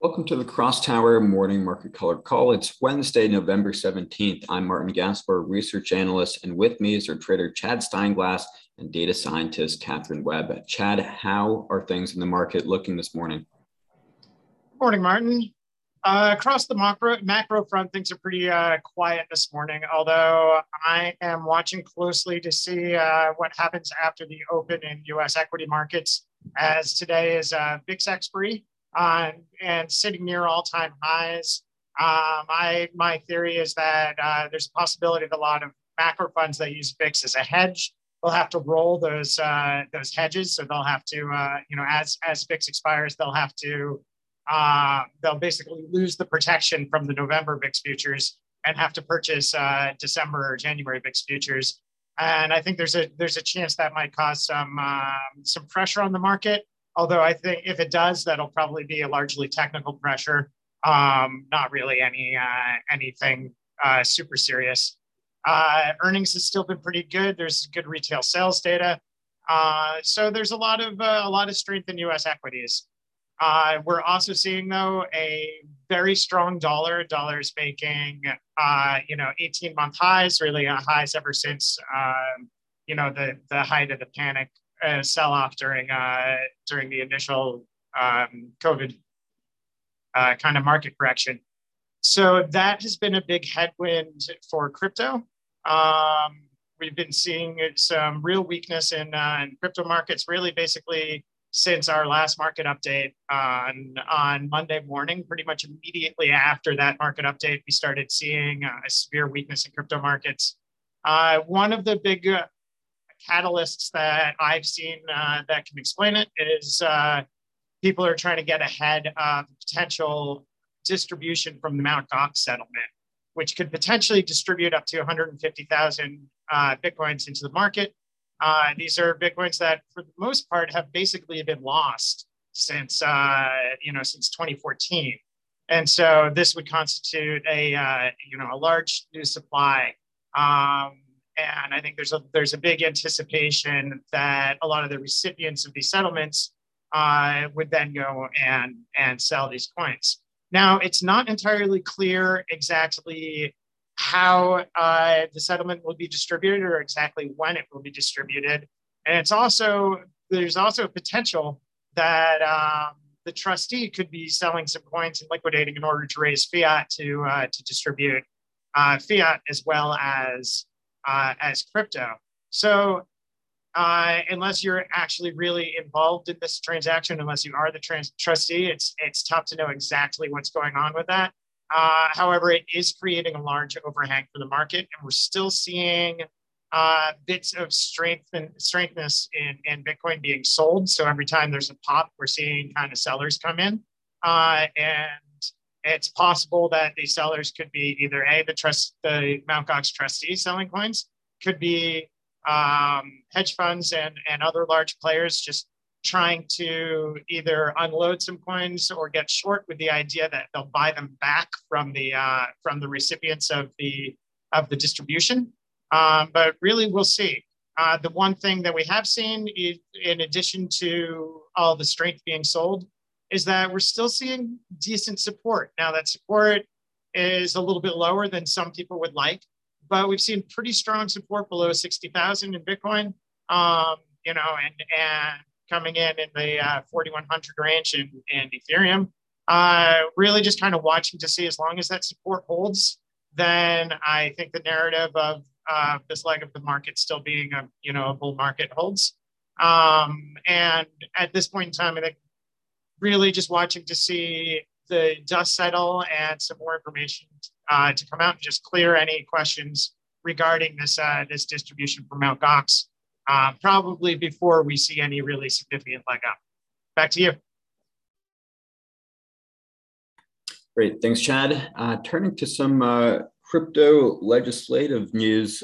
Welcome to the CrossTower Morning Market Color Call. It's Wednesday, November 17th. I'm Martin Gaspar, research analyst, and with me is our trader Chad Steinglass and data scientist Katherine Webb. Chad, how are things in the market looking this morning? Morning, Martin. Uh, across the macro, macro front, things are pretty uh, quiet this morning, although I am watching closely to see uh, what happens after the open in US equity markets, as today is a VIX expiry uh, and sitting near all-time highs. Um, I, my theory is that uh, there's a possibility that a lot of macro funds that use VIX as a hedge will have to roll those uh, those hedges. So they'll have to, uh, you know, as as VIX expires, they'll have to uh, they'll basically lose the protection from the November VIX futures and have to purchase uh, December or January VIX futures. And I think there's a there's a chance that might cause some um, some pressure on the market. Although I think if it does, that'll probably be a largely technical pressure, um, not really any uh, anything uh, super serious. Uh, earnings has still been pretty good. There's good retail sales data, uh, so there's a lot of uh, a lot of strength in U.S. equities. Uh, we're also seeing though a very strong dollar. Dollar's making you know 18 month highs, really highs ever since um, you know the the height of the panic uh, sell off during uh, during the initial um, COVID uh, kind of market correction. So that has been a big headwind for crypto. Um, we've been seeing some real weakness in, uh, in crypto markets, really basically since our last market update on, on Monday morning. Pretty much immediately after that market update, we started seeing uh, a severe weakness in crypto markets. Uh, one of the big catalysts that I've seen uh, that can explain it is uh, people are trying to get ahead of potential distribution from the Mount Gox settlement, which could potentially distribute up to 150,000 uh, Bitcoins into the market. Uh, these are Bitcoins that, for the most part, have basically been lost since uh, you know since 2014, and so this would constitute a uh, you know a large new supply. Um, and I think there's a there's a big anticipation that a lot of the recipients of these settlements uh, would then go and and sell these coins. Now, it's not entirely clear exactly how uh, the settlement will be distributed or exactly when it will be distributed, and it's also there's also a potential that um, the trustee could be selling some coins and liquidating in order to raise fiat to uh, to distribute uh, fiat as well as uh, as crypto. So uh, unless you're actually really involved in this transaction, unless you are the trans- trustee, it's it's tough to know exactly what's going on with that. Uh, however, it is creating a large overhang for the market, and we're still seeing uh, bits of strength and strengthness in, in Bitcoin being sold. So every time there's a pop, we're seeing kind of sellers come in, uh, and it's possible that the sellers could be either a the trust the Mt. Gox trustees selling coins, could be um, hedge funds and and other large players just trying to either unload some coins or get short with the idea that they'll buy them back from the uh, from the recipients of the of the distribution. Um, but really, we'll see. Uh, the one thing that we have seen, is, in addition to all the strength being sold, is that we're still seeing decent support. Now, that support is a little bit lower than some people would like, but we've seen pretty strong support below 60,000 in Bitcoin, um, you know, and, and coming in in the uh, 4,100 range in, in Ethereum. Uh, really just kind of watching to see as long as that support holds, then I think the narrative of uh, this leg of the market still being a, you know, a bull market holds. Um, and at this point in time, I think really just watching to see the dust settle and some more information uh, to come out and just clear any questions regarding this uh, this distribution from Mount Gox, uh, probably before we see any really significant leg up. Back to you. Great, thanks, Chad. Uh, turning to some uh, crypto legislative news.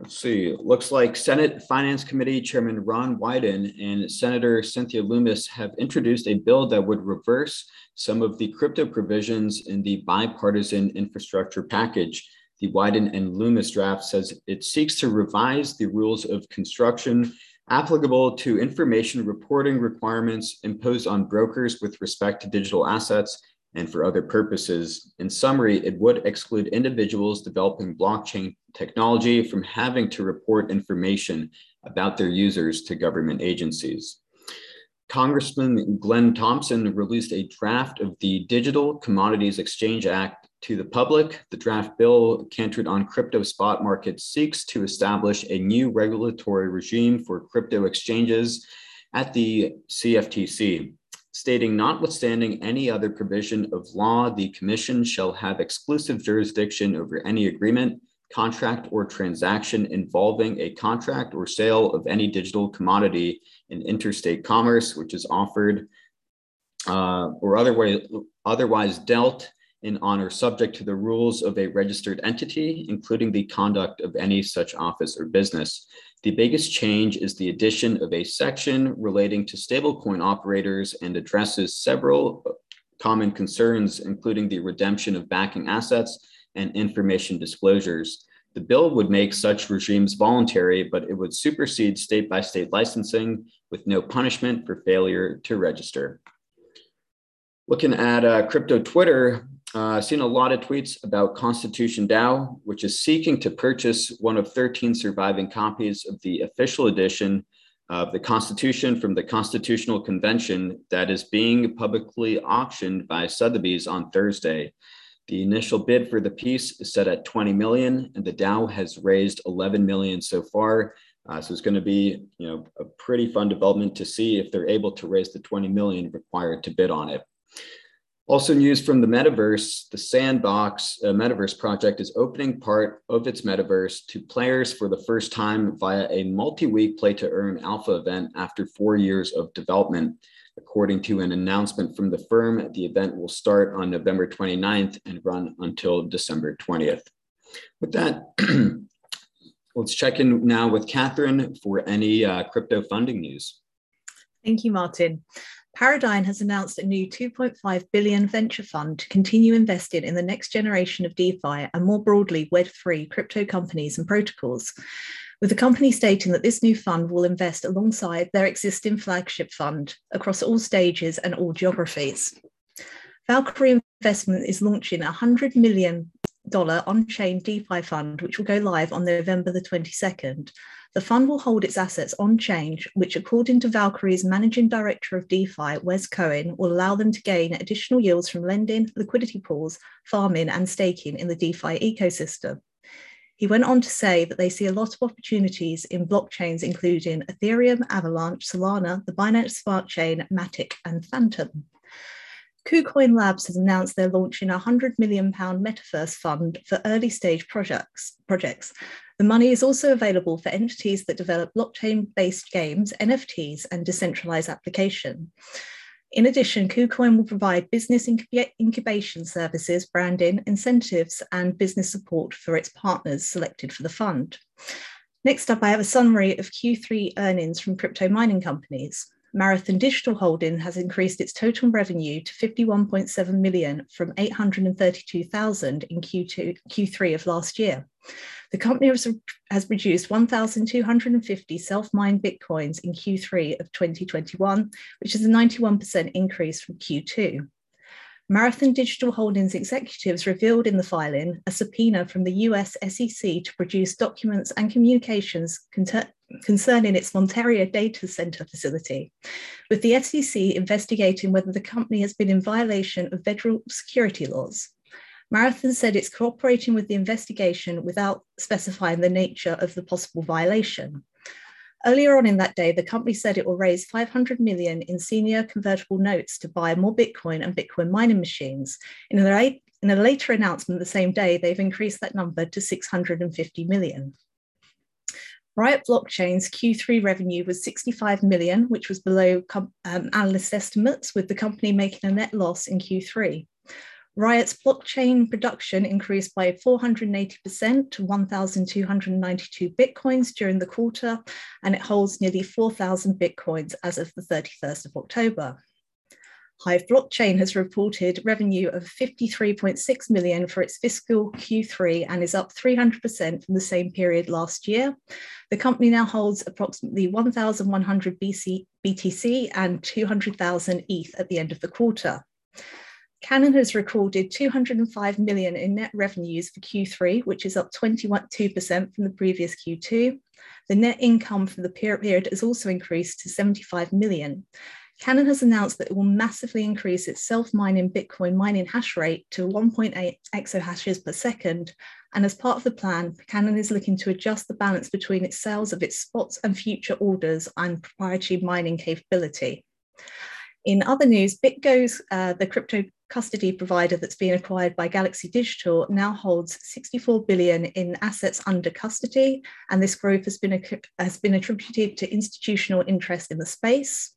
Let's see. Looks like Senate Finance Committee Chairman Ron Wyden and Senator Cynthia Lummis have introduced a bill that would reverse some of the crypto provisions in the bipartisan infrastructure package. The Wyden and Lummis draft says it seeks to revise the rules of construction applicable to information reporting requirements imposed on brokers with respect to digital assets and for other purposes. In summary, it would exclude individuals developing blockchain technology from having to report information about their users to government agencies. Congressman Glenn Thompson released a draft of the Digital Commodities Exchange Act to the public. The draft bill, cantered on crypto spot markets, seeks to establish a new regulatory regime for crypto exchanges at the CFTC, stating notwithstanding any other provision of law, the commission shall have exclusive jurisdiction over any agreement, contract, or transaction involving a contract or sale of any digital commodity in interstate commerce, which is offered uh, or otherwise, otherwise dealt in honor subject to the rules of a registered entity, including the conduct of any such office or business. The biggest change is the addition of a section relating to stablecoin operators and addresses several common concerns, including the redemption of backing assets and information disclosures. The bill would make such regimes voluntary, but it would supersede state by state licensing with no punishment for failure to register. Looking at uh, crypto Twitter, uh, seen a lot of tweets about Constitution DAO, which is seeking to purchase one of 13 surviving copies of the official edition of the Constitution from the Constitutional Convention that is being publicly auctioned by Sotheby's on Thursday. The initial bid for the piece is set at 20 million, and the DAO has raised 11 million so far. Uh, so it's going to be, you know, a pretty fun development to see if they're able to raise the 20 million required to bid on it. Also news from the metaverse, the Sandbox uh, Metaverse project is opening part of its metaverse to players for the first time via a multi-week play to earn alpha event after four years of development. According to an announcement from the firm, the event will start on November 29th and run until December 20th. With that, let's check in now with Katherine for any uh, crypto funding news. Thank you, Martin. Paradigm has announced a new 2.5 billion venture fund to continue investing in the next generation of DeFi and more broadly Web3 crypto companies and protocols. With the company stating that this new fund will invest alongside their existing flagship fund across all stages and all geographies. Valkyrie Investment is launching a $100 million on chain DeFi fund, which will go live on November the 22nd. The fund will hold its assets on chain, which, according to Valkyrie's managing director of DeFi, Wes Cohen, will allow them to gain additional yields from lending, liquidity pools, farming, and staking in the DeFi ecosystem. He went on to say that they see a lot of opportunities in blockchains, including Ethereum, Avalanche, Solana, the Binance Smart Chain, Matic, and Fantom. KuCoin Labs has announced they're launching a £100 million metaverse fund for early stage projects, projects the money is also available for entities that develop blockchain-based games, NFTs, and decentralized application. In addition, KuCoin will provide business incubation services, branding, incentives, and business support for its partners selected for the fund. Next up, I have a summary of Q3 earnings from crypto mining companies. Marathon Digital Holding has increased its total revenue to 51.7 million from 832,000 in Q2, Q3 of last year. The company has produced 1,250 self-mined Bitcoins in Q3 of 2021, which is a 91% increase from Q2. Marathon Digital Holdings executives revealed in the filing a subpoena from the US SEC to produce documents and communications concerning its Monteria data center facility, with the SEC investigating whether the company has been in violation of federal security laws. Marathon said it's cooperating with the investigation without specifying the nature of the possible violation. Earlier on in that day, the company said it will raise 500 million in senior convertible notes to buy more Bitcoin and Bitcoin mining machines. In a, in a later announcement the same day, they've increased that number to 650 million. Riot Blockchain's Q3 revenue was 65 million, which was below um, analyst estimates, with the company making a net loss in Q3. Riot's blockchain production increased by 480% to 1,292 bitcoins during the quarter, and it holds nearly 4,000 bitcoins as of the 31st of October. Hive Blockchain has reported revenue of 53.6 million for its fiscal Q3 and is up 300% from the same period last year. The company now holds approximately 1,100 BTC and 200,000 ETH at the end of the quarter. Canaan has recorded 205 million in net revenues for Q3, which is up 21.2% from the previous Q2. The net income for the period has also increased to 75 million. Canaan has announced that it will massively increase its self-mining Bitcoin mining hash rate to 1.8 exahashes per second. And as part of the plan, Canaan is looking to adjust the balance between its sales of its spots and future orders and proprietary mining capability. In other news, BitGo's, uh, the crypto custody provider that's been acquired by Galaxy Digital, now holds 64 billion in assets under custody, and this growth has been, has been attributed to institutional interest in the space.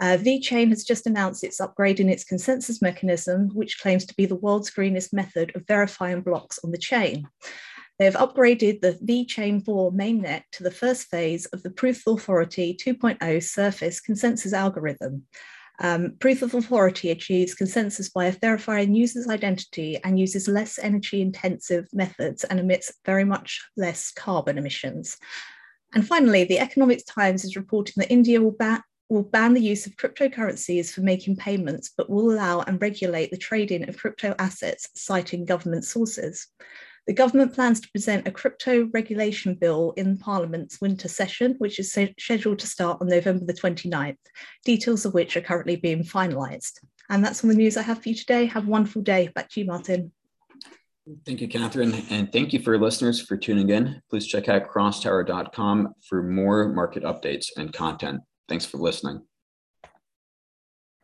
Uh, VeChain has just announced it's upgrade in its consensus mechanism, which claims to be the world's greenest method of verifying blocks on the chain. They have upgraded the VeChainThor mainnet to the first phase of the Proof of Authority 2.0 surface consensus algorithm. Um, proof of authority achieves consensus by verifying users' identity and uses less energy intensive methods and emits very much less carbon emissions. And finally, the Economics Times is reporting that India will ban will ban the use of cryptocurrencies for making payments, but will allow and regulate the trading of crypto assets, citing government sources. The government plans to present a crypto regulation bill in Parliament's winter session, which is scheduled to start on November the 29th, details of which are currently being finalised. And that's all the news I have for you today. Have a wonderful day. Back to you, Martin. Thank you, Katherine. And thank you for listeners for tuning in. Please check out crosstower.com for more market updates and content. Thanks for listening.